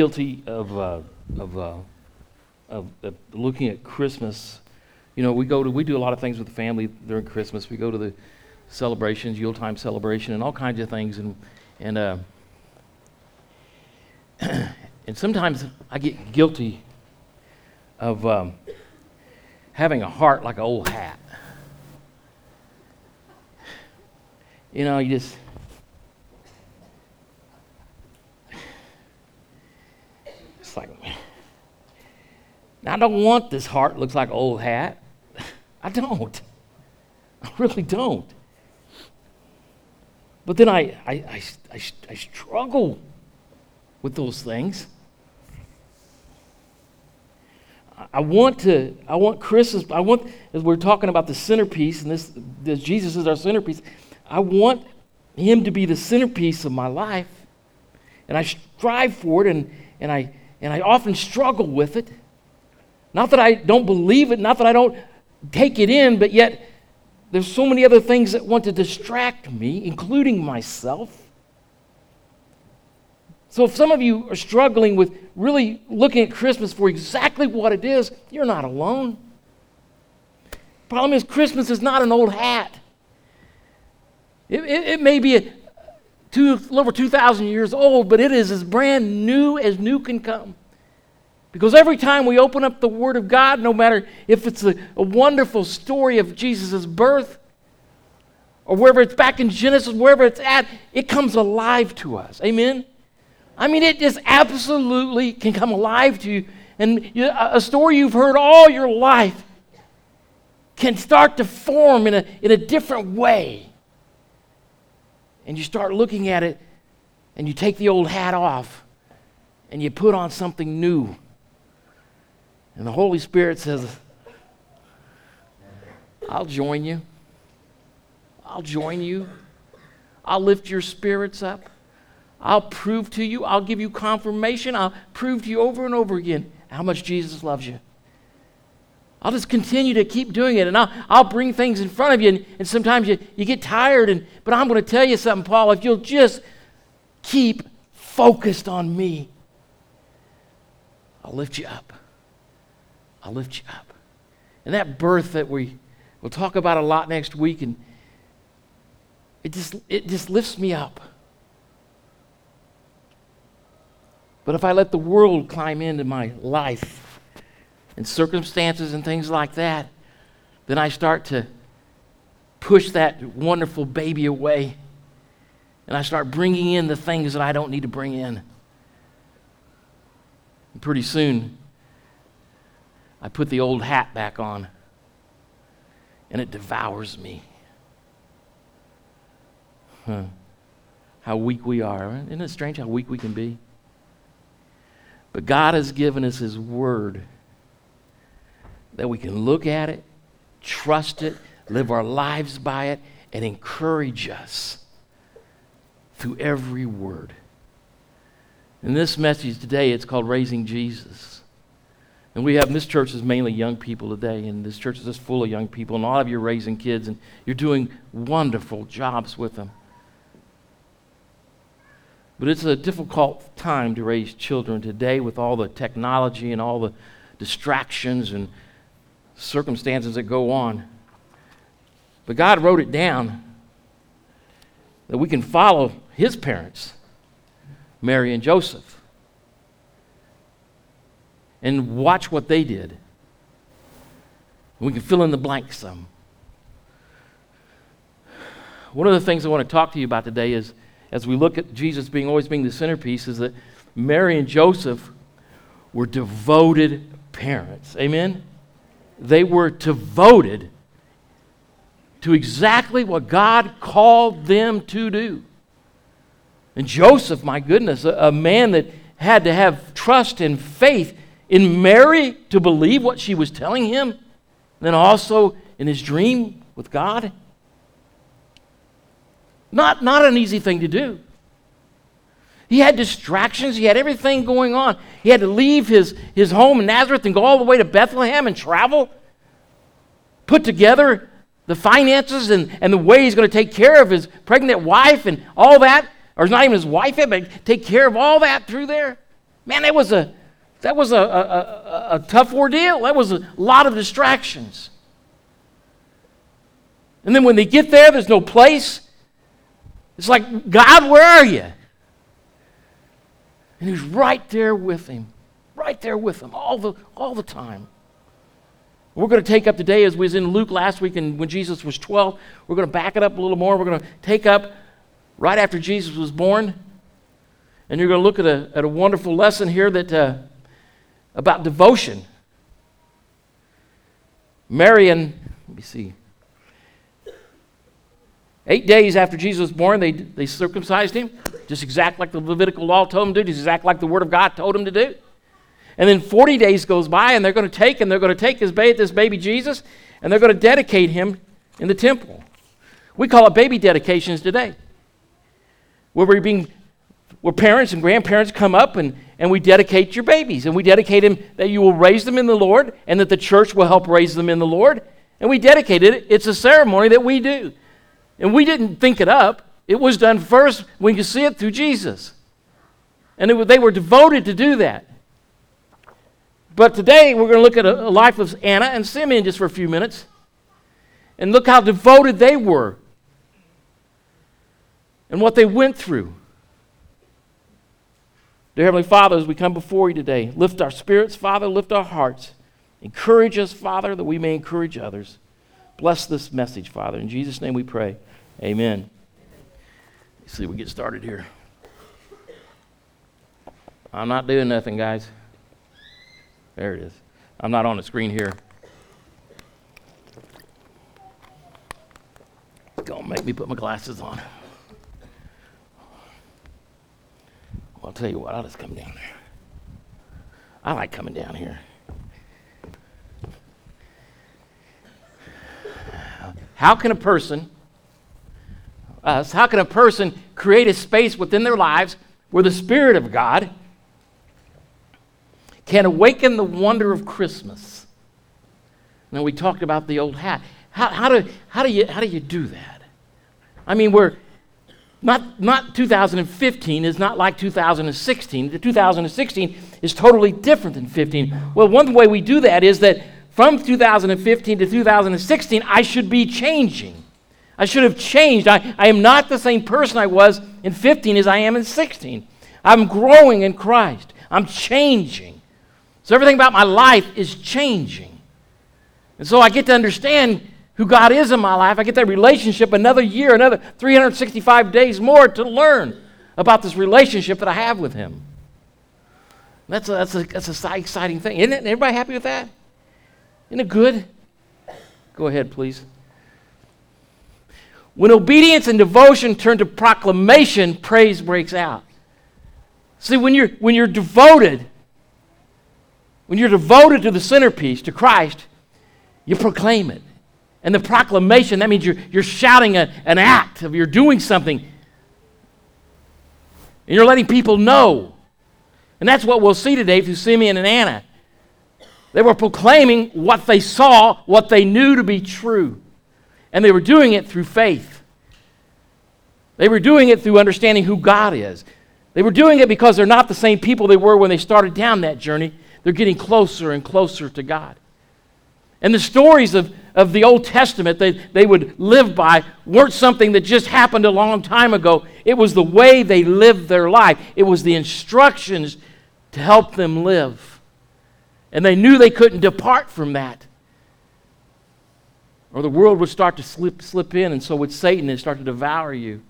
Guilty of, uh, of, uh, of, of looking at Christmas. You know, we go to we do a lot of things with the family during Christmas. We go to the celebrations, Yuletime celebration, and all kinds of things, and and uh, and sometimes I get guilty of um, having a heart like an old hat. You know, you just it's like I don't want this heart looks like old hat. I don't. I really don't. But then I, I, I, I, I struggle with those things. I want to, I want Christmas, I want, as we're talking about the centerpiece, and this, this Jesus is our centerpiece, I want him to be the centerpiece of my life. And I strive for it, and, and, I, and I often struggle with it. Not that I don't believe it, not that I don't take it in, but yet there's so many other things that want to distract me, including myself. So if some of you are struggling with really looking at Christmas for exactly what it is, you're not alone. Problem is, Christmas is not an old hat. It, it, it may be a two, over 2,000 years old, but it is as brand new as new can come. Because every time we open up the Word of God, no matter if it's a, a wonderful story of Jesus' birth, or wherever it's back in Genesis, wherever it's at, it comes alive to us. Amen? I mean, it just absolutely can come alive to you. And a story you've heard all your life can start to form in a, in a different way. And you start looking at it, and you take the old hat off, and you put on something new. And the Holy Spirit says, I'll join you. I'll join you. I'll lift your spirits up. I'll prove to you, I'll give you confirmation, I'll prove to you over and over again how much Jesus loves you. I'll just continue to keep doing it, and I'll, I'll bring things in front of you, and, and sometimes you, you get tired, and, but I'm going to tell you something, Paul. If you'll just keep focused on me, I'll lift you up. I'll lift you up. And that birth that we will talk about a lot next week, and it just, it just lifts me up. But if I let the world climb into my life and circumstances and things like that, then I start to push that wonderful baby away. And I start bringing in the things that I don't need to bring in. And pretty soon, I put the old hat back on, and it devours me. Huh. How weak we are. Isn't it strange how weak we can be? But God has given us His Word that we can look at it, trust it, live our lives by it, and encourage us through every word. In this message today, it's called Raising Jesus. And we have, this church is mainly young people today, and this church is just full of young people, and all of you are raising kids, and you're doing wonderful jobs with them. But it's a difficult time to raise children today with all the technology and all the distractions and circumstances that go on. But God wrote it down that we can follow his parents, Mary and Joseph, and watch what they did. We can fill in the blanks some. One of the things I want to talk to you about today is as we look at Jesus being always being the centerpiece, is that Mary and Joseph were devoted parents. Amen? They were devoted to exactly what God called them to do. And Joseph, my goodness, a, a man that had to have trust and faith in Mary to believe what she was telling him, then also in his dream with God. Not, not an easy thing to do. He had distractions. He had everything going on. He had to leave his, his home in Nazareth and go all the way to Bethlehem and travel, put together the finances and, and the way he's going to take care of his pregnant wife and all that. Or not even his wife, but take care of all that through there. Man, that was a that was a, a, a, a tough ordeal. That was a lot of distractions. And then when they get there, there's no place. It's like, God, where are you? And he's right there with him, right there with him all the, all the time. We're going to take up today, as we was in Luke last week, and when Jesus was 12, we're going to back it up a little more. We're going to take up right after Jesus was born. And you're going to look at a, at a wonderful lesson here that, uh, about devotion. Mary and, let me see, eight days after Jesus was born, they, they circumcised him, just exact like the Levitical law told him to do, just exact like the Word of God told him to do. And then 40 days goes by, and they're going to take and they're going to take his ba- this baby Jesus, and they're going to dedicate him in the temple. We call it baby dedications today, where we're being, where parents and grandparents come up and, and we dedicate your babies, and we dedicate them that you will raise them in the Lord, and that the church will help raise them in the Lord. And we dedicate it. It's a ceremony that we do. And we didn't think it up. It was done first. We can see it through Jesus. And it, they were devoted to do that. But today we're going to look at a, a life of Anna and Simeon just for a few minutes. And look how devoted they were and what they went through. Dear Heavenly Father, as we come before you today, lift our spirits, Father, lift our hearts. Encourage us, Father, that we may encourage others. Bless this message, Father. In Jesus' name we pray. Amen. Let's see, we get started here. I'm not doing nothing, guys. There it is. I'm not on the screen here. It's Gonna make me put my glasses on. Well, I'll tell you what, I'll just come down there. I like coming down here. How can a person us, how can a person create a space within their lives where the Spirit of God can awaken the wonder of Christmas? Now, we talked about the old hat. How, how, do, how, do, you, how do you do that? I mean, we're not, not 2015 is not like 2016. The 2016 is totally different than 15. Well, one way we do that is that from 2015 to 2016, I should be changing. I should have changed. I, I am not the same person I was in 15 as I am in 16. I'm growing in Christ. I'm changing. So everything about my life is changing. And so I get to understand who God is in my life. I get that relationship another year, another 365 days more to learn about this relationship that I have with Him. That's a, that's a, that's a exciting thing. Isn't it? Everybody happy with that? Isn't it good? Go ahead, please. When obedience and devotion turn to proclamation, praise breaks out. See, when you're, when you're devoted, when you're devoted to the centerpiece, to Christ, you proclaim it. And the proclamation, that means you're, you're shouting a, an act of you're doing something. And you're letting people know. And that's what we'll see today through Simeon and Anna. They were proclaiming what they saw, what they knew to be true. And they were doing it through faith. They were doing it through understanding who God is. They were doing it because they're not the same people they were when they started down that journey. They're getting closer and closer to God. And the stories of, of the Old Testament they, they would live by weren't something that just happened a long time ago. It was the way they lived their life, it was the instructions to help them live. And they knew they couldn't depart from that or the world would start to slip, slip in, and so would Satan and start to devour you.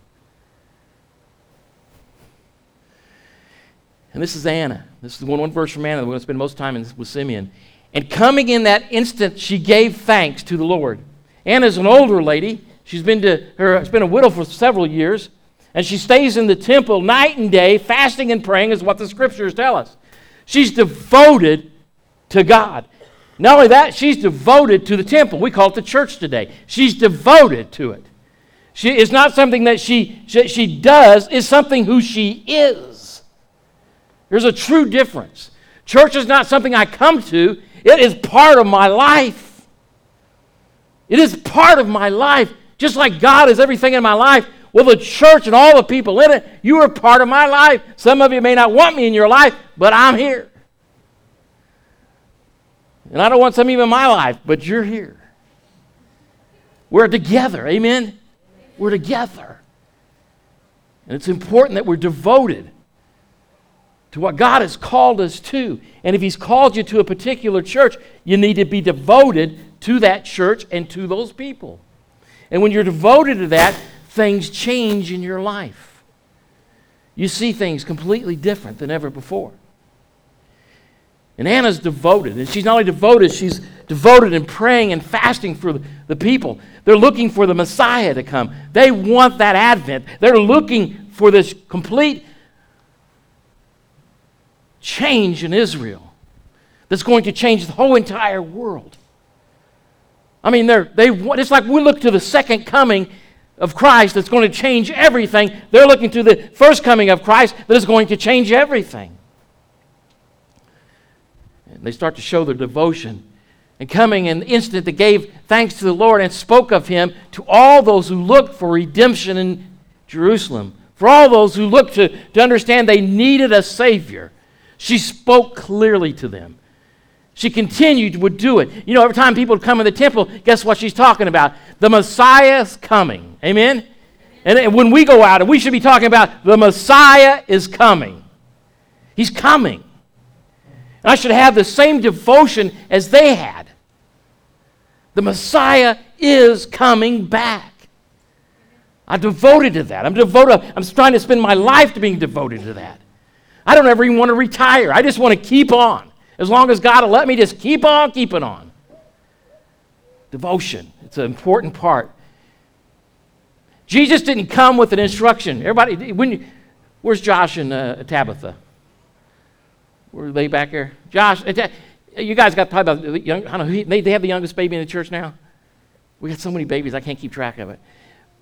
And this is Anna. This is the one, one verse from Anna. We're going to spend most time in, with Simeon. And coming in that instant, she gave thanks to the Lord. Anna's an older lady. She's been, to her, she's been a widow for several years. And she stays in the temple night and day, fasting and praying, is what the scriptures tell us. She's devoted to God. Not only that, she's devoted to the temple. We call it the church today. She's devoted to it. She, it's not something that she, she, she does, it's something who she is. There's a true difference. Church is not something I come to, it is part of my life. It is part of my life. Just like God is everything in my life, Well, the church and all the people in it, you are part of my life. Some of you may not want me in your life, but I'm here. And I don't want some of you in my life, but you're here. We're together. Amen? We're together. And it's important that we're devoted to what God has called us to. And if He's called you to a particular church, you need to be devoted to that church and to those people. And when you're devoted to that, things change in your life. You see things completely different than ever before. And Anna's devoted. And she's not only devoted, she's devoted in praying and fasting for the people. They're looking for the Messiah to come. They want that advent. They're looking for this complete change in Israel that's going to change the whole entire world. I mean, they're, they, it's like we look to the second coming of Christ that's going to change everything. They're looking to the first coming of Christ that is going to change everything. And they start to show their devotion. And coming in the instant they gave thanks to the Lord and spoke of him to all those who looked for redemption in Jerusalem. For all those who looked to, to understand they needed a Savior. She spoke clearly to them. She continued would do it. You know, every time people come in the temple, guess what she's talking about? The Messiah's coming. Amen? And when we go out, we should be talking about the Messiah is coming. He's coming. And I should have the same devotion as they had. The Messiah is coming back. I'm devoted to that. I'm devoted. I'm trying to spend my life to being devoted to that. I don't ever even want to retire. I just want to keep on. As long as God will let me just keep on keeping on. Devotion. It's an important part. Jesus didn't come with an instruction. Everybody, when you, where's Josh and uh, Tabitha? Were they back here? Josh, uh, you guys got probably about the young, I don't know, they, they have the youngest baby in the church now? We got so many babies, I can't keep track of it.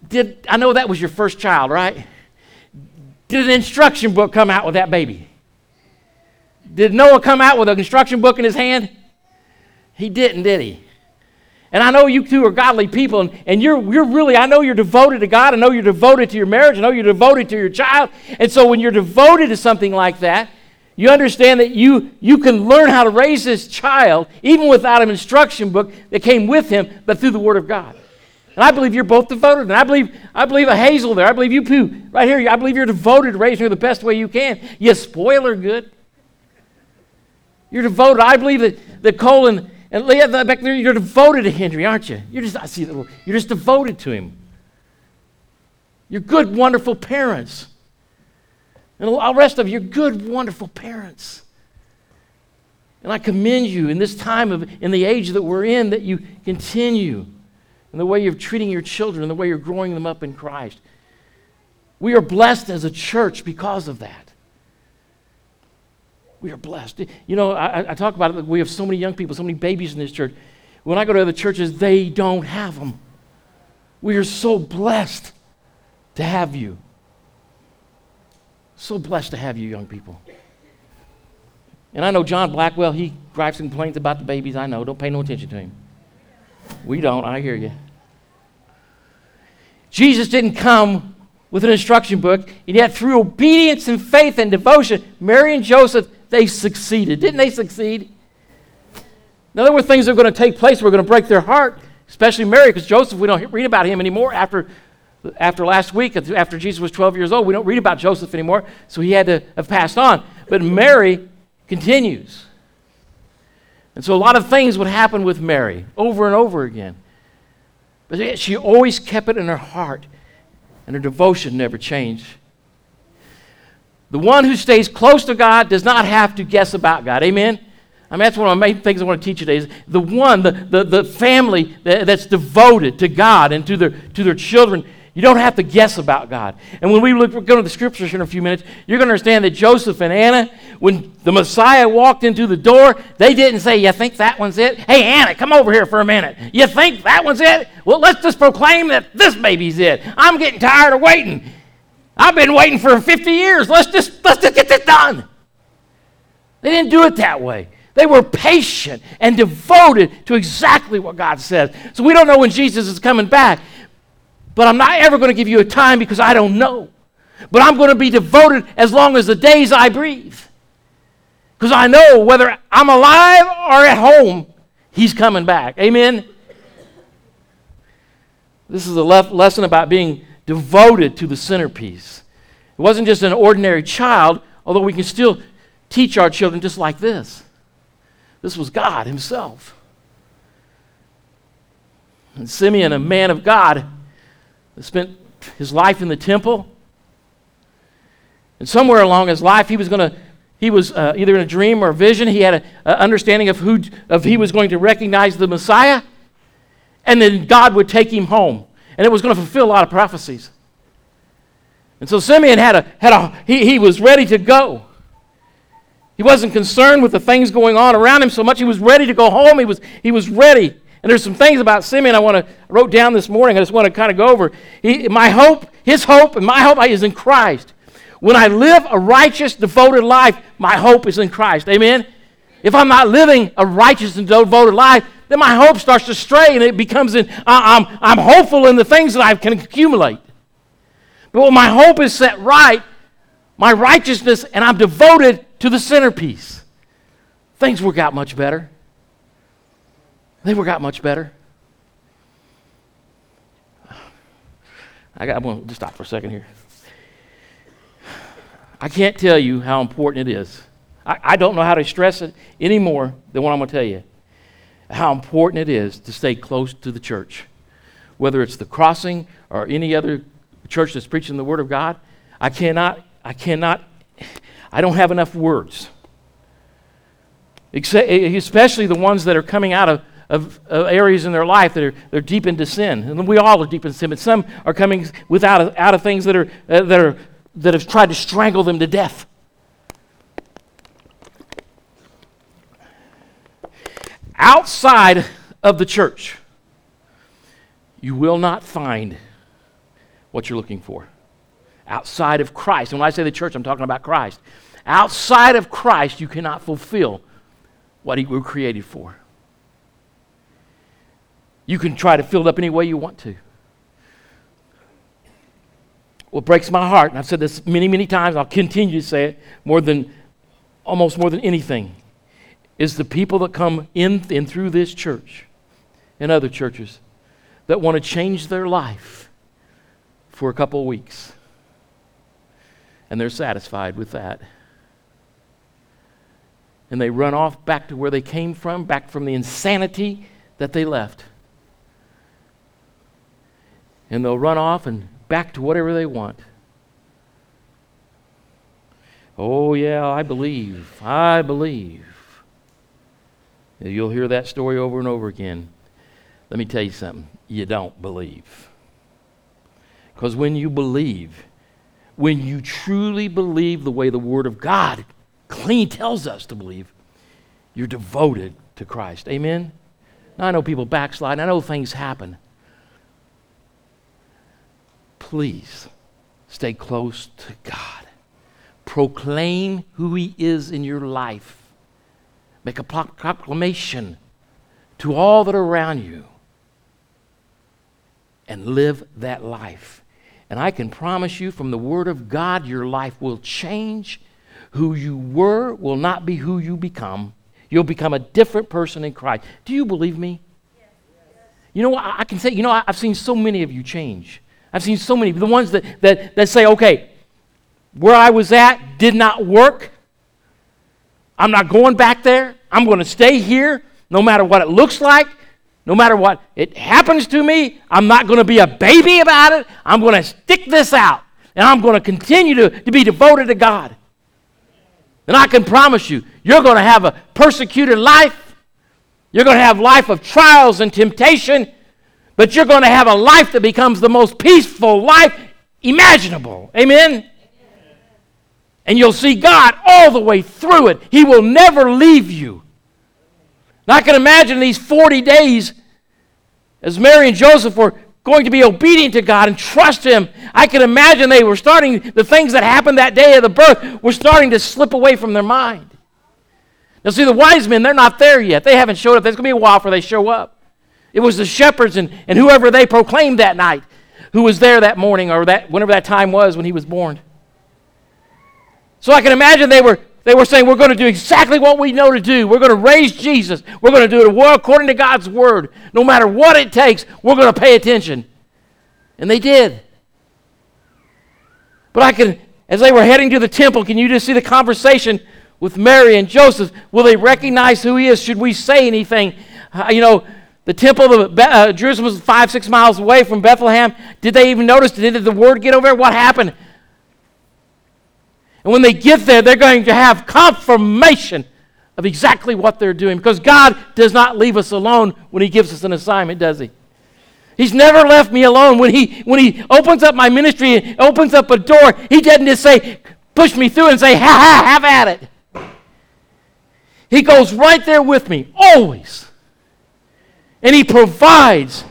Did, I know that was your first child, right? Did an instruction book come out with that baby? Did Noah come out with an instruction book in his hand? He didn't, did he? And I know you two are godly people, and, and you're, you're really, I know you're devoted to God. I know you're devoted to your marriage. I know you're devoted to your child. And so when you're devoted to something like that, you understand that you, you can learn how to raise this child even without an instruction book that came with him, but through the Word of God. And I believe you're both devoted. And I believe, I believe a Hazel there. I believe you, Pooh, right here. I believe you're devoted to raising her the best way you can. You spoil her good. You're devoted. I believe that, that Cole and, Leah back there, you're devoted to Henry, aren't you? You're just, I see you're just devoted to him. You're good, wonderful parents. And all the rest of you, you're good, wonderful parents. And I commend you in this time of, in the age that we're in, that you continue in the way you're treating your children, in the way you're growing them up in Christ. We are blessed as a church because of that. We are blessed. You know, I, I talk about it, we have so many young people, so many babies in this church. When I go to other churches, they don't have them. We are so blessed to have you. So blessed to have you, young people. And I know John Blackwell, he gripes and complains about the babies. I know. Don't pay no attention to him. We don't. I hear you. Jesus didn't come with an instruction book, and yet through obedience and faith and devotion, Mary and Joseph they succeeded. Didn't they succeed? Now, there were things that were going to take place that were going to break their heart, especially Mary, because Joseph, we don't read about him anymore after, after last week, after Jesus was 12 years old. We don't read about Joseph anymore, so he had to have passed on. But Mary continues. And so a lot of things would happen with Mary over and over again. But she always kept it in her heart, and her devotion never changed. The one who stays close to God does not have to guess about God. Amen? I mean, that's one of my main things I want to teach today is the one, the, the, the family that, that's devoted to God and to their, to their children. You don't have to guess about God. And when we look, going to the scriptures in a few minutes, you're going to understand that Joseph and Anna, when the Messiah walked into the door, they didn't say, You think that one's it? Hey, Anna, come over here for a minute. You think that one's it? Well, let's just proclaim that this baby's it. I'm getting tired of waiting. I've been waiting for 50 years. Let's just, let's just get this done. They didn't do it that way. They were patient and devoted to exactly what God says. So we don't know when Jesus is coming back. But I'm not ever going to give you a time because I don't know. But I'm going to be devoted as long as the days I breathe. Because I know whether I'm alive or at home, He's coming back. Amen? This is a lesson about being devoted to the centerpiece. It wasn't just an ordinary child, although we can still teach our children just like this. This was God Himself. And Simeon, a man of God, spent his life in the temple. And somewhere along his life, he was going to, he was uh, either in a dream or a vision. He had an understanding of who, of he was going to recognize the Messiah, and then God would take him home, and it was going to fulfill a lot of prophecies. And so Simeon had a, had a he, he was ready to go. He wasn't concerned with the things going on around him so much. He was ready to go home. He was, he was ready. And there's some things about Simeon I want to wrote down this morning. I just want to kind of go over. He, my hope, his hope, and my hope is in Christ. When I live a righteous, devoted life, my hope is in Christ. Amen. If I'm not living a righteous and devoted life, then my hope starts to stray, and it becomes in. I'm I'm hopeful in the things that I can accumulate. But when my hope is set right, my righteousness, and I'm devoted to the centerpiece, things work out much better. They work out much better. I got, I'm going to stop for a second here. I can't tell you how important it is. I, I don't know how to stress it any more than what I'm going to tell you. How important it is to stay close to the church. Whether it's the crossing or any other church that's preaching the Word of God, I cannot, I cannot, I don't have enough words. Especially the ones that are coming out of, of, of, areas in their life that are they're deep into sin. And we all are deep in sin, but some are coming without out of things that, are, uh, that, are, that have tried to strangle them to death. Outside of the church, you will not find what you're looking for. Outside of Christ, and when I say the church, I'm talking about Christ. Outside of Christ, you cannot fulfill what you were created for. You can try to fill it up any way you want to. What breaks my heart, and I've said this many, many times, I'll continue to say it more than almost more than anything, is the people that come in and through this church and other churches that want to change their life for a couple of weeks. And they're satisfied with that. And they run off back to where they came from, back from the insanity that they left. And they'll run off and back to whatever they want. Oh, yeah, I believe. I believe. You'll hear that story over and over again. Let me tell you something. You don't believe. Because when you believe, when you truly believe the way the Word of God clean tells us to believe, you're devoted to Christ. Amen? Now, I know people backslide, I know things happen. Please stay close to God. Proclaim who He is in your life. Make a proclamation to all that are around you and live that life. And I can promise you from the Word of God, your life will change. Who you were will not be who you become. You'll become a different person in Christ. Do you believe me? You know what? I can say, you know, I've seen so many of you change. I've seen so many. The ones that, that, that say, okay, where I was at did not work. I'm not going back there. I'm going to stay here no matter what it looks like. No matter what it happens to me, I'm not going to be a baby about it. I'm going to stick this out. And I'm going to continue to, to be devoted to God. And I can promise you, you're going to have a persecuted life. You're going to have life of trials and temptation. But you're going to have a life that becomes the most peaceful life imaginable. Amen? And you'll see God all the way through it. He will never leave you. I can imagine these 40 days as Mary and Joseph were going to be obedient to God and trust Him. I can imagine they were starting, the things that happened that day of the birth were starting to slip away from their mind. Now, see, the wise men, they're not there yet. They haven't showed up. There's going to be a while before they show up. It was the shepherds and, and whoever they proclaimed that night. who was there that morning or that whenever that time was when he was born. So I can imagine they were they were saying, We're going to do exactly what we know to do. We're going to raise Jesus. We're going to do it according to God's word. No matter what it takes, we're going to pay attention. And they did. But I can, as they were heading to the temple, can you just see the conversation with Mary and Joseph? Will they recognize who he is? Should we say anything? Uh, you know, the temple of uh, Jerusalem was five, six miles away from Bethlehem. Did they even notice? Did the word get over there? What happened? And when they get there, they're going to have confirmation of exactly what they're doing because God does not leave us alone when He gives us an assignment, does He? He's never left me alone. When he, when he opens up my ministry and opens up a door, he doesn't just say, push me through and say, ha ha, have at it. He goes right there with me, always. And he provides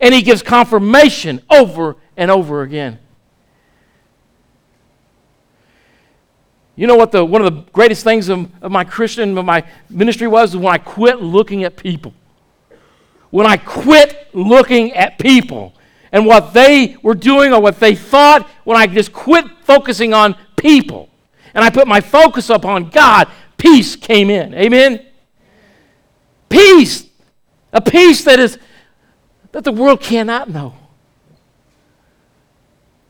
and he gives confirmation over and over again. You know what the, one of the greatest things of, of my Christian, of my ministry was? When I quit looking at people. When I quit looking at people and what they were doing or what they thought, when I just quit focusing on people and I put my focus upon God, peace came in. Amen? Peace. A peace that is that the world cannot know.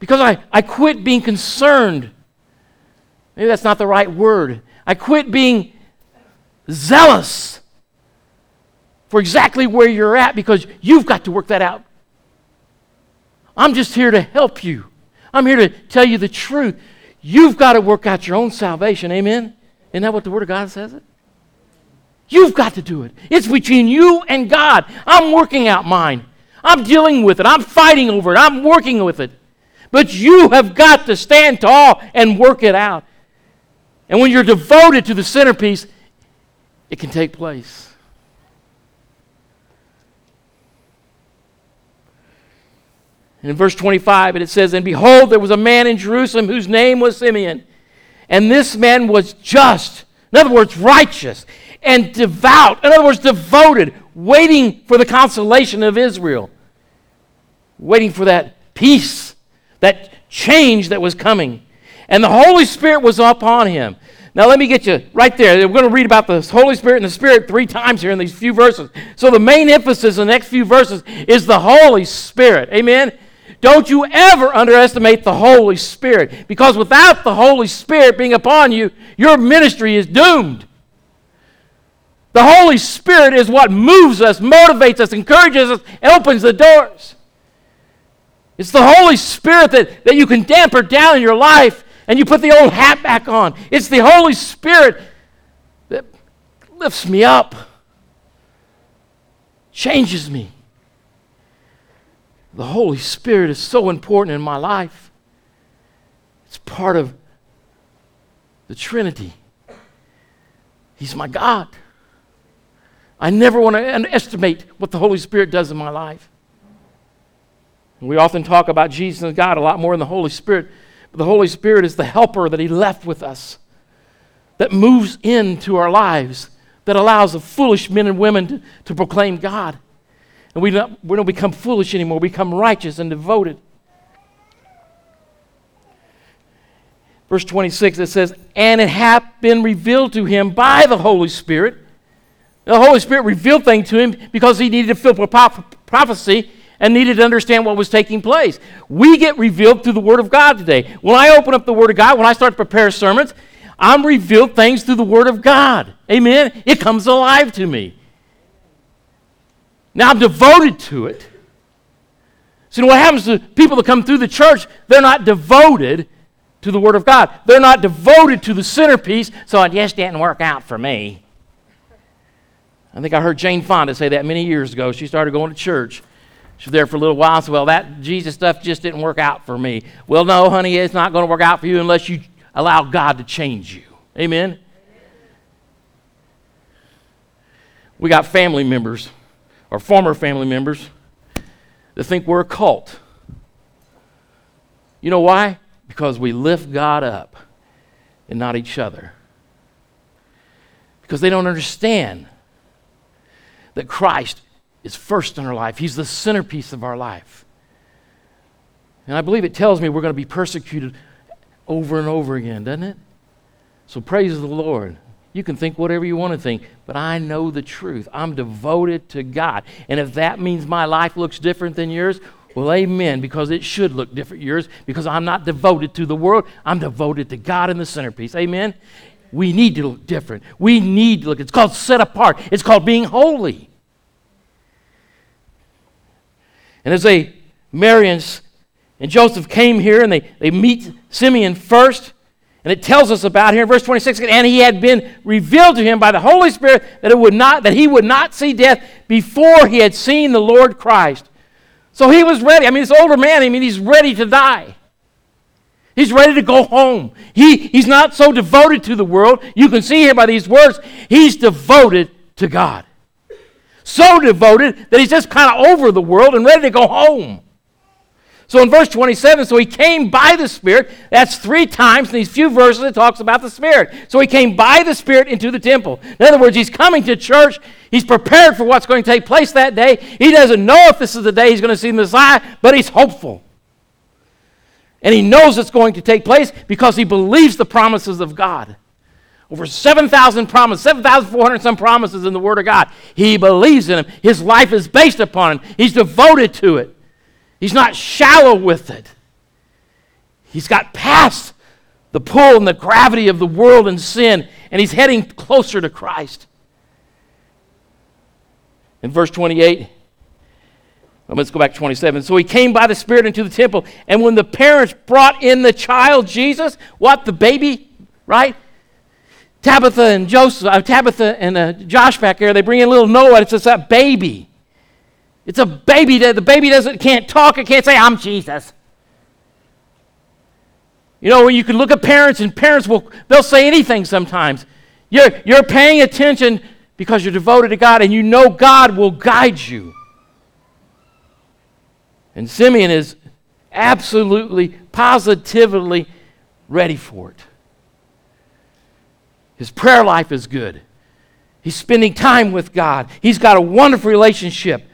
Because I, I quit being concerned Maybe that's not the right word. I quit being zealous for exactly where you're at because you've got to work that out. I'm just here to help you. I'm here to tell you the truth. You've got to work out your own salvation. Amen? Isn't that what the Word of God says it? You've got to do it. It's between you and God. I'm working out mine. I'm dealing with it. I'm fighting over it. I'm working with it. But you have got to stand tall and work it out. And when you're devoted to the centerpiece, it can take place. And in verse 25, it says, And behold, there was a man in Jerusalem whose name was Simeon. And this man was just, in other words, righteous, and devout, in other words, devoted, waiting for the consolation of Israel, waiting for that peace, that change that was coming and the Holy Spirit was upon him. Now, let me get you right there. We're going to read about the Holy Spirit and the Spirit three times here in these few verses. So, the main emphasis in the next few verses is the Holy Spirit. Amen? Don't you ever underestimate the Holy Spirit because without the Holy Spirit being upon you, your ministry is doomed. The Holy Spirit is what moves us, motivates us, encourages us, and opens the doors. It's the Holy Spirit that, that you can damper down in your life and you put the old hat back on. It's the Holy Spirit that lifts me up, changes me. The Holy Spirit is so important in my life. It's part of the Trinity. He's my God. I never want to underestimate what the Holy Spirit does in my life. we often talk about Jesus and God a lot more than the Holy Spirit But the Holy Spirit is the helper that He left with us, that moves into our lives, that allows the foolish men and women to, to proclaim God. And we don't, we don't become foolish anymore, we become righteous and devoted. Verse 26, it says, And it hath been revealed to him by the Holy Spirit. The Holy Spirit revealed things to him because he needed to fulfill prophecy and needed to understand what was taking place. We get revealed through the Word of God today. When I open up the Word of God, when I start to prepare sermons, I'm revealed things through the Word of God. Amen? It comes alive to me. Now I'm devoted to it. So, what happens to people that come through the church? They're not devoted to the Word of God. They're not devoted to the centerpiece, so it just didn't work out for me. I think I heard Jane Fonda say that many years ago. She started going to church. She was there for a little while said, Well, that Jesus stuff just didn't work out for me. Well, no, honey, it's not going to work out for you unless you allow God to change you. Amen? We got family members, or former family members, that think we're a cult. You know why? Because we lift God up and not each other. Because they don't understand that Christ is first in our life. He's the centerpiece of our life. And I believe it tells me we're going to be persecuted over and over again, doesn't it? So praise the Lord. You can think whatever you want to think, but I know the truth. I'm devoted to God. And if that means my life looks different than yours, well, amen, because it should look different yours, because I'm not devoted to the world. I'm devoted to God in the centerpiece. Amen? We need to look different. We need to look. It's called set apart, it's called being holy. And as they, Mary and, and Joseph came here and they, they meet Simeon first, and it tells us about here in verse 26, and he had been revealed to him by the Holy Spirit that it would not that he would not see death before he had seen the Lord Christ. So he was ready. I mean, this older man, I mean, he's ready to die. He's ready to go home. He, he's not so devoted to the world. You can see here by these words, he's devoted to God. So devoted that he's just kind of over the world and ready to go home. So in verse 27, so he came by the Spirit. That's three times in these few verses it talks about the Spirit. So he came by the Spirit into the temple. In other words, he's coming to church. He's prepared for what's going to take place that day. He doesn't know if this is the day he's going to see the Messiah, but he's hopeful. And he knows it's going to take place because he believes the promises of God. Over 7,000 promises, 7,400 some promises in the Word of God. He believes in them. His life is based upon them. He's devoted to it. He's not shallow with it. He's got past the pull and the gravity of the world and sin, and he's heading closer to Christ. In verse 28, well, let's go back to 27. So he came by the Spirit into the temple, and when the parents brought in the child Jesus, what, the baby, right? Tabitha and Joseph, uh, Tabitha and uh, Josh back there, they bring in little Noah, it's just that baby. It's a baby that the baby doesn't can't talk, it can't say, I'm Jesus. You know, you can look at parents, and parents will they'll say anything sometimes. You're, you're paying attention because you're devoted to God and you know God will guide you. And Simeon is absolutely, positively ready for it. His prayer life is good. He's spending time with God. He's got a wonderful relationship.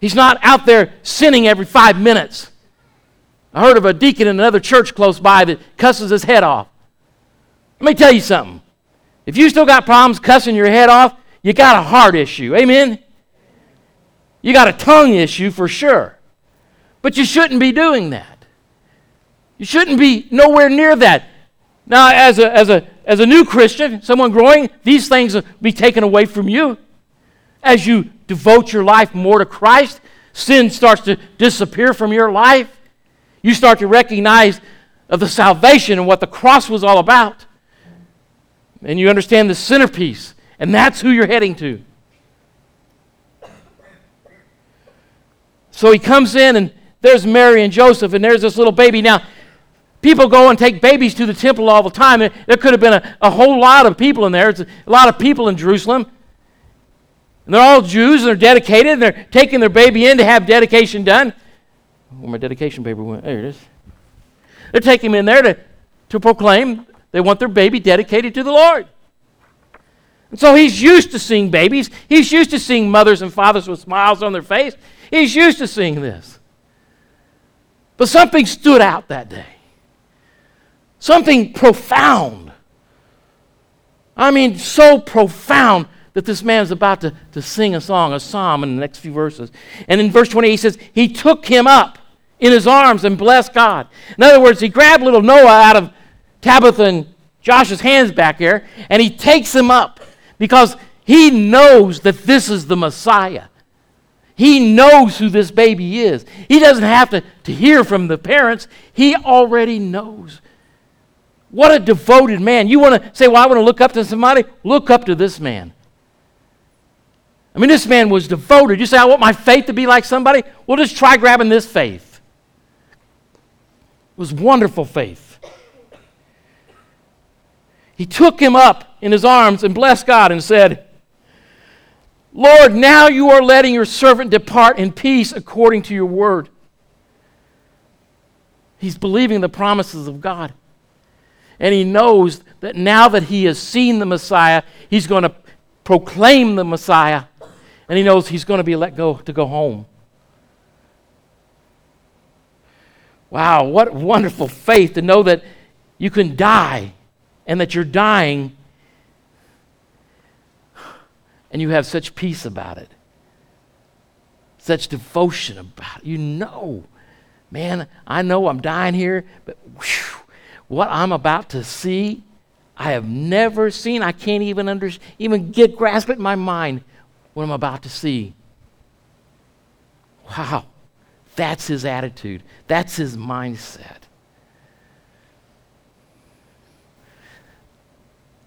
He's not out there sinning every five minutes. I heard of a deacon in another church close by that cusses his head off. Let me tell you something. If you still got problems cussing your head off, you got a heart issue. Amen? You got a tongue issue for sure. But you shouldn't be doing that. You shouldn't be nowhere near that. Now, as a, as a, as a new Christian, someone growing, these things will be taken away from you. As you devote your life more to Christ, sin starts to disappear from your life. You start to recognize of the salvation and what the cross was all about. And you understand the centerpiece, and that's who you're heading to. So he comes in, and there's Mary and Joseph, and there's this little baby. Now, people go and take babies to the temple all the time. There could have been a, a whole lot of people in there. It's a lot of people in Jerusalem. And they're all Jews and they're dedicated and they're taking their baby in to have dedication done. Where my dedication paper went? There it is. They're taking him in there to, to proclaim they want their baby dedicated to the Lord. And so he's used to seeing babies. He's used to seeing mothers and fathers with smiles on their face. He's used to seeing this. But something stood out that day. Something profound. I mean, so profound that this man is about to, to sing a song, a psalm in the next few verses. And in verse 28, he says, He took him up in his arms and blessed God. In other words, he grabbed little Noah out of Tabitha and Josh's hands back there, and he takes him up because he knows that this is the Messiah. He knows who this baby is. He doesn't have to, to hear from the parents, he already knows. What a devoted man. You want to say, Well, I want to look up to somebody? Look up to this man. I mean, this man was devoted. You say, I want my faith to be like somebody? Well, just try grabbing this faith. It was wonderful faith. He took him up in his arms and blessed God and said, Lord, now you are letting your servant depart in peace according to your word. He's believing the promises of God. And he knows that now that he has seen the Messiah, he's going to proclaim the Messiah and he knows he's going to be let go to go home. Wow, what wonderful faith to know that you can die and that you're dying and you have such peace about it, such devotion about it. You know, man, I know I'm dying here, but whew, what I'm about to see, I have never seen. I can't even under, even get grasp it in my mind what I'm about to see. Wow, that's his attitude. That's his mindset.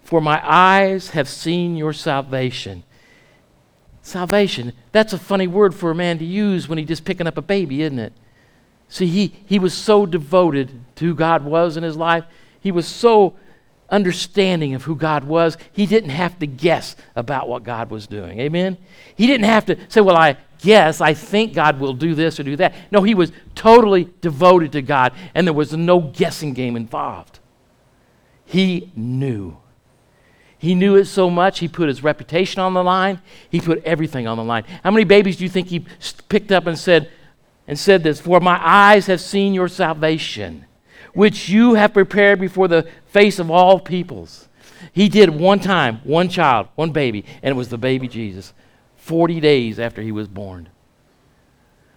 For my eyes have seen your salvation. Salvation, that's a funny word for a man to use when he's just picking up a baby, isn't it? See, he, he was so devoted to who God was in his life. He was so understanding of who God was. He didn't have to guess about what God was doing. Amen? He didn't have to say, Well, I guess, I think God will do this or do that. No, he was totally devoted to God, and there was no guessing game involved. He knew. He knew it so much, he put his reputation on the line. He put everything on the line. How many babies do you think he picked up and said, and said this, For my eyes have seen your salvation, which you have prepared before the face of all peoples. He did one time, one child, one baby, and it was the baby Jesus, 40 days after he was born.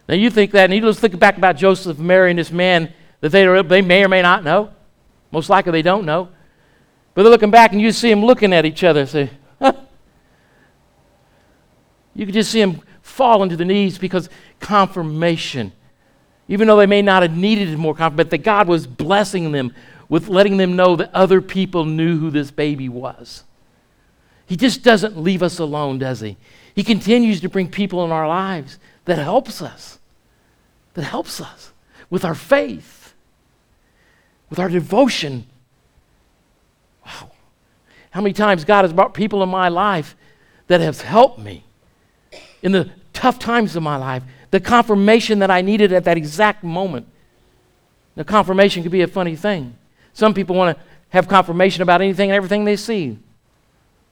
Now you think that, and you just think back about Joseph and this man that they, they may or may not know. Most likely they don't know. But they're looking back and you see them looking at each other and say, huh. You could just see them falling to the knees because confirmation, even though they may not have needed more confirmation, but that God was blessing them with letting them know that other people knew who this baby was. He just doesn't leave us alone, does he? He continues to bring people in our lives that helps us, that helps us with our faith, with our devotion. How many times God has brought people in my life that have helped me in the tough times of my life, the confirmation that I needed at that exact moment. The confirmation could be a funny thing. Some people want to have confirmation about anything and everything they see.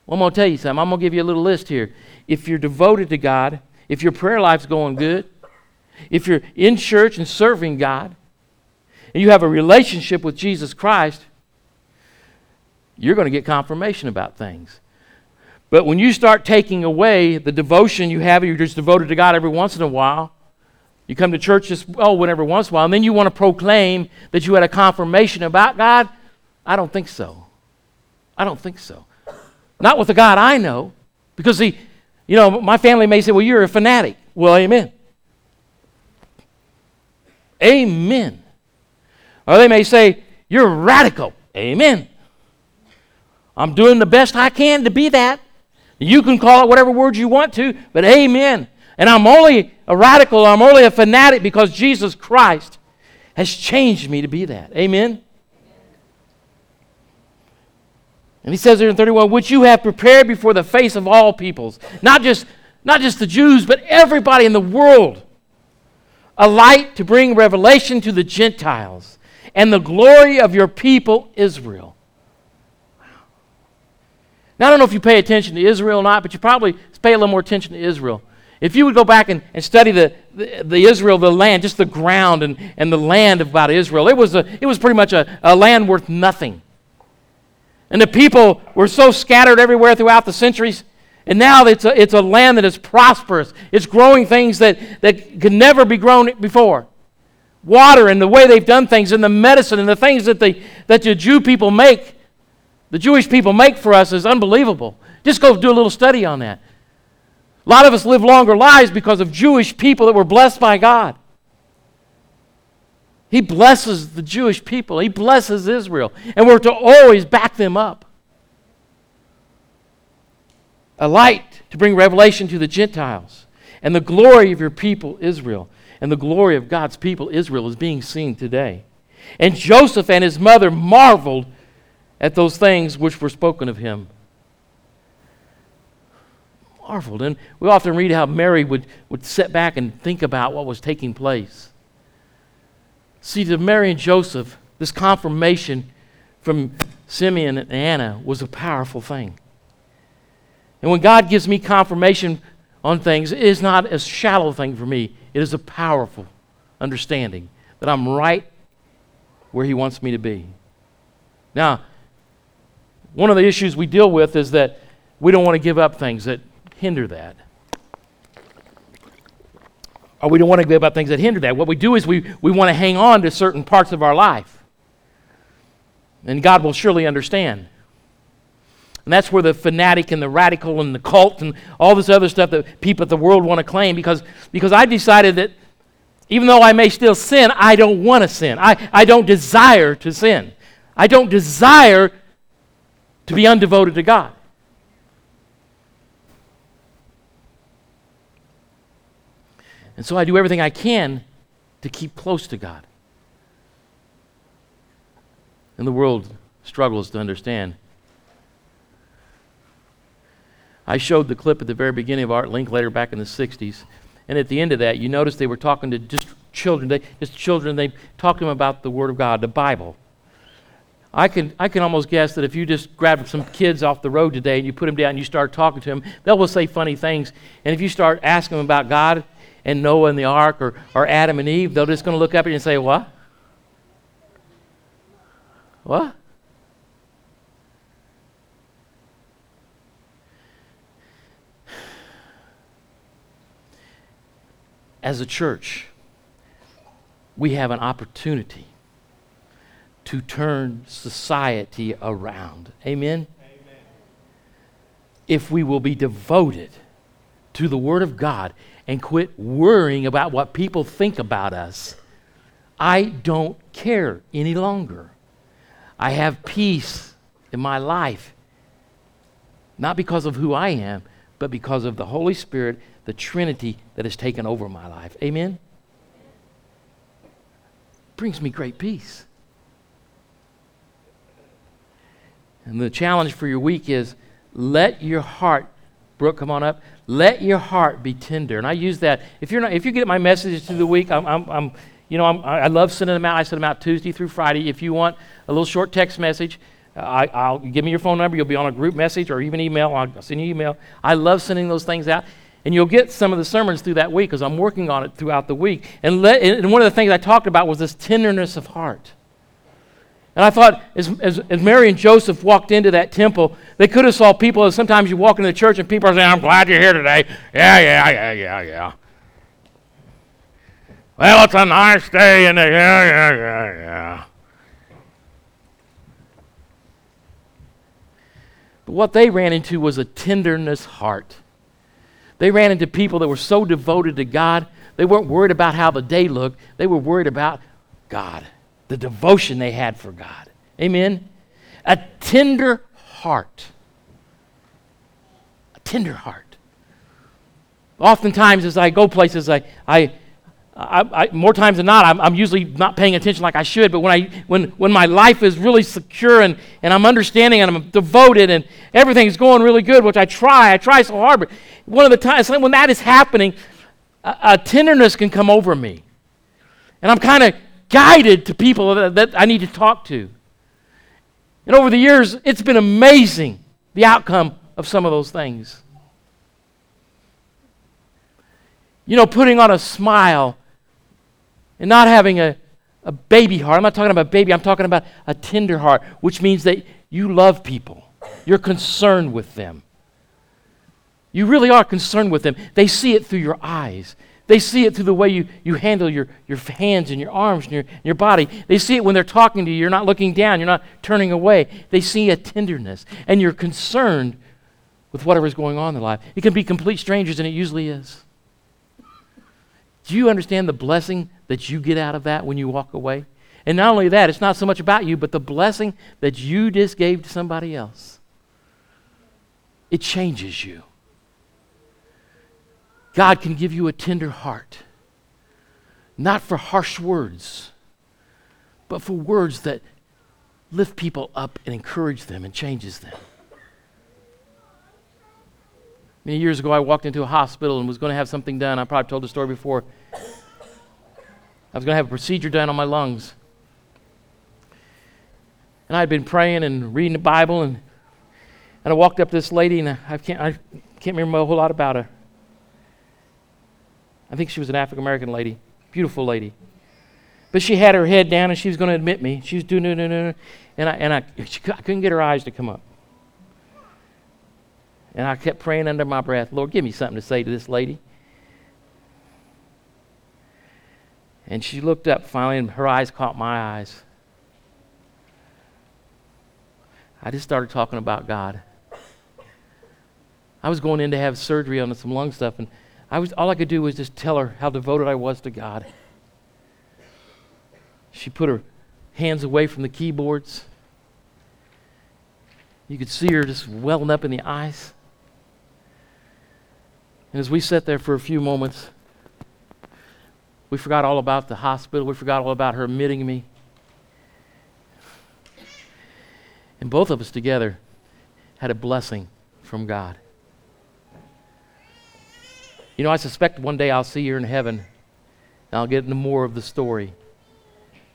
Well, I'm going to tell you something. I'm going to give you a little list here. If you're devoted to God, if your prayer life's going good, if you're in church and serving God, and you have a relationship with Jesus Christ, you're going to get confirmation about things. But when you start taking away the devotion you have, you're just devoted to God every once in a while. You come to church just, oh, whenever once in a while, and then you want to proclaim that you had a confirmation about God. I don't think so. I don't think so. Not with the God I know. Because, see, you know, my family may say, well, you're a fanatic. Well, amen. Amen. Or they may say, you're radical. Amen. I'm doing the best I can to be that. You can call it whatever words you want to, but amen. And I'm only a radical, I'm only a fanatic because Jesus Christ has changed me to be that. Amen. And he says there in 31, which you have prepared before the face of all peoples, not just, not just the Jews, but everybody in the world, a light to bring revelation to the Gentiles and the glory of your people Israel. Now, I don't know if you pay attention to Israel or not, but you probably pay a little more attention to Israel. If you would go back and, and study the, the, the, Israel, the land, just the ground and, and the land about Israel, it was, a, it was pretty much a, a land worth nothing. And the people were so scattered everywhere throughout the centuries. And now it's a, it's a land that is prosperous. It's growing things that, that could never be grown before. Water and the way they've done things and the medicine and the things that, they, that the Jew people make the Jewish people make for us is unbelievable. Just go do a little study on that. A lot of us live longer lives because of Jewish people that were blessed by God. He blesses the Jewish people, He blesses Israel, and we're to always back them up. A light to bring revelation to the Gentiles, and the glory of your people, Israel, and the glory of God's people, Israel, is being seen today. And Joseph and his mother marveled at those things which were spoken of him. Marveled. And we often read how Mary would, would sit back and think about what was taking place. See, to Mary and Joseph, this confirmation from Simeon and Anna was a powerful thing. And when God gives me confirmation on things, it is not a shallow thing for me, it is a powerful understanding that I'm right where He wants me to be. Now, one of the issues we deal with is that we don't want to give up things that hinder that. Or we don't want to give up things that hinder that. What we do is we, we want to hang on to certain parts of our life. And God will surely understand. And that's where the fanatic and the radical and the cult and all this other stuff that people of the world want to claim because, because I've decided that even though I may still sin, I don't want to sin. I, I don't desire to sin. I don't desire to be undevoted to God. And so I do everything I can to keep close to God. And the world struggles to understand. I showed the clip at the very beginning of Art Linkletter back in the 60s. And at the end of that, you notice they were talking to just children. They, just children, they talked to them about the Word of God, the Bible. I can, I can almost guess that if you just grab some kids off the road today and you put them down and you start talking to them, they will say funny things. And if you start asking them about God and Noah and the ark or, or Adam and Eve, they're just going to look up at you and say, What? What? As a church, we have an opportunity to turn society around. Amen? Amen? If we will be devoted to the Word of God and quit worrying about what people think about us, I don't care any longer. I have peace in my life, not because of who I am, but because of the Holy Spirit, the Trinity that has taken over my life. Amen? Brings me great peace. And the challenge for your week is let your heart, Brooke, come on up. Let your heart be tender. And I use that. If you're not, if you get my messages through the week, I'm, I'm, I'm you know, I'm, i love sending them out. I send them out Tuesday through Friday. If you want a little short text message, uh, I, will give me your phone number. You'll be on a group message or even email. I'll send you email. I love sending those things out. And you'll get some of the sermons through that week because I'm working on it throughout the week. And, let, and one of the things I talked about was this tenderness of heart. And I thought, as, as, as, Mary and Joseph walked into that temple, they could have saw people. As sometimes you walk into the church and people are saying, "I'm glad you're here today." Yeah, yeah, yeah, yeah, yeah. Well, it's a nice day, and yeah, yeah, yeah, yeah. But what they ran into was a tenderness heart. They ran into people that were so devoted to God, they weren't worried about how the day looked. They were worried about God the devotion they had for God. Amen? A tender heart. A tender heart. Oftentimes, as I go places, I, I, I, I more times than not, I'm, I'm, usually not paying attention like I should. But when, I, when, when my life is really secure and, and I'm understanding and I'm devoted and everything's going really good, which I try, I try so hard. But one of the times when that is happening, a, a tenderness can come over me. And I'm kind of guided to people that, that I need to talk to. And over the years, it's been amazing the outcome of some of those things. You know, putting on a smile and not having a, a baby heart. I'm not talking about baby, I'm talking about a tender heart, which means that you love people, you're concerned with them. You really are concerned with them. They see it through your eyes. They see it through the way you, you handle your, your hands and your arms and your, your body. They see it when they're talking to you. You're not looking down, you're not turning away. They see a tenderness, and you're concerned with whatever's going on in their life. It can be complete strangers, and it usually is. Do you understand the blessing that you get out of that when you walk away? And not only that, it's not so much about you, but the blessing that you just gave to somebody else. It changes you. God can give you a tender heart, not for harsh words, but for words that lift people up and encourage them and changes them. Many years ago, I walked into a hospital and was going to have something done. I probably told the story before. I was going to have a procedure done on my lungs. And I had been praying and reading the Bible, and, and I walked up to this lady, and I can't, I can't remember a whole lot about her. I think she was an African American lady, beautiful lady. But she had her head down and she was going to admit me. She was doing no, no, no, and I and I, she, I couldn't get her eyes to come up. And I kept praying under my breath, Lord, give me something to say to this lady. And she looked up finally, and her eyes caught my eyes. I just started talking about God. I was going in to have surgery on some lung stuff, and I was all I could do was just tell her how devoted I was to God. She put her hands away from the keyboards. You could see her just welling up in the eyes. And as we sat there for a few moments, we forgot all about the hospital. We forgot all about her admitting me. And both of us together had a blessing from God. You know, I suspect one day I'll see her in heaven and I'll get into more of the story.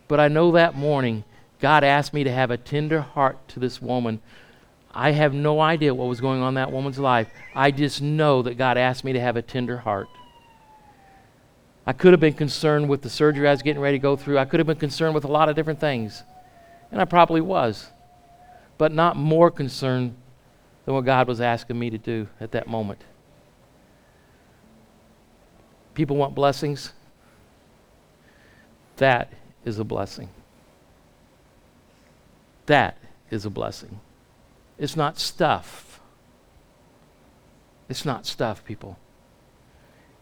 But I know that morning God asked me to have a tender heart to this woman. I have no idea what was going on in that woman's life. I just know that God asked me to have a tender heart. I could have been concerned with the surgery I was getting ready to go through. I could have been concerned with a lot of different things. And I probably was but not more concerned than what God was asking me to do at that moment. People want blessings. That is a blessing. That is a blessing. It's not stuff. It's not stuff, people.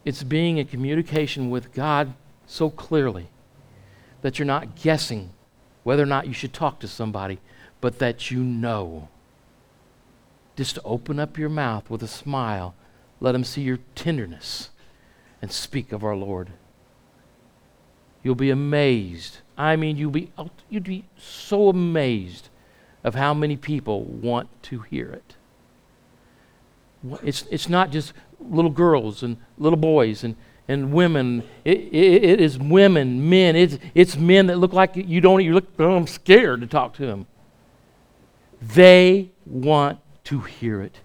It's being in communication with God so clearly that you're not guessing whether or not you should talk to somebody but that you know. Just open up your mouth with a smile. Let them see your tenderness and speak of our Lord. You'll be amazed. I mean, you'll be, you'd be so amazed of how many people want to hear it. It's, it's not just little girls and little boys and, and women. It, it, it is women, men. It's, it's men that look like you don't, you look, oh, I'm scared to talk to them. They want to hear it.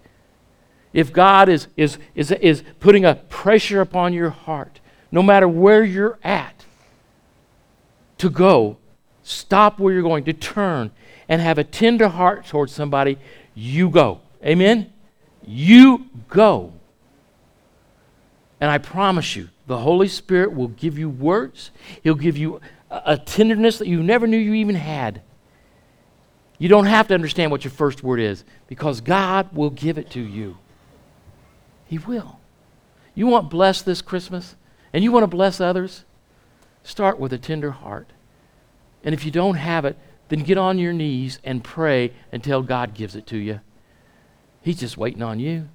If God is, is, is, is putting a pressure upon your heart, no matter where you're at, to go, stop where you're going, to turn and have a tender heart towards somebody, you go. Amen? You go. And I promise you, the Holy Spirit will give you words. He'll give you a, a tenderness that you never knew you even had. You don't have to understand what your first word is because God will give it to you. He will. You want blessed this Christmas and you want to bless others? Start with a tender heart. And if you don't have it, then get on your knees and pray until God gives it to you. He's just waiting on you.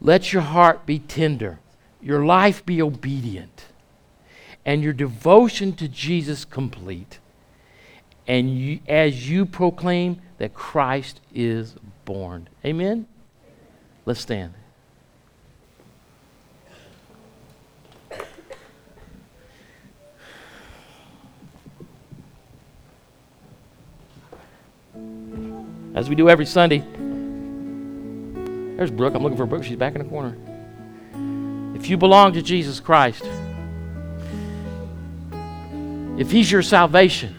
Let your heart be tender, your life be obedient, and your devotion to Jesus complete and you, as you proclaim that Christ is born. Amen? Let's stand. As we do every Sunday. There's Brooke. I'm looking for Brooke. She's back in the corner. If you belong to Jesus Christ, if He's your salvation,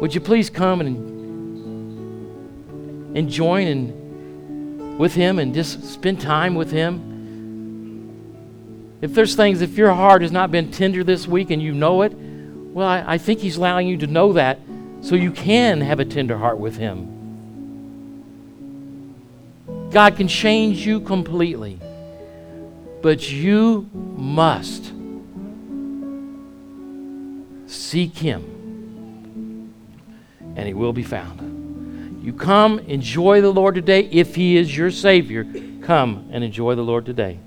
would you please come and, and join and with Him and just spend time with Him? If there's things, if your heart has not been tender this week and you know it, well, I, I think He's allowing you to know that so you can have a tender heart with Him. God can change you completely, but you must seek Him and he will be found. You come, enjoy the Lord today. If he is your Savior, come and enjoy the Lord today.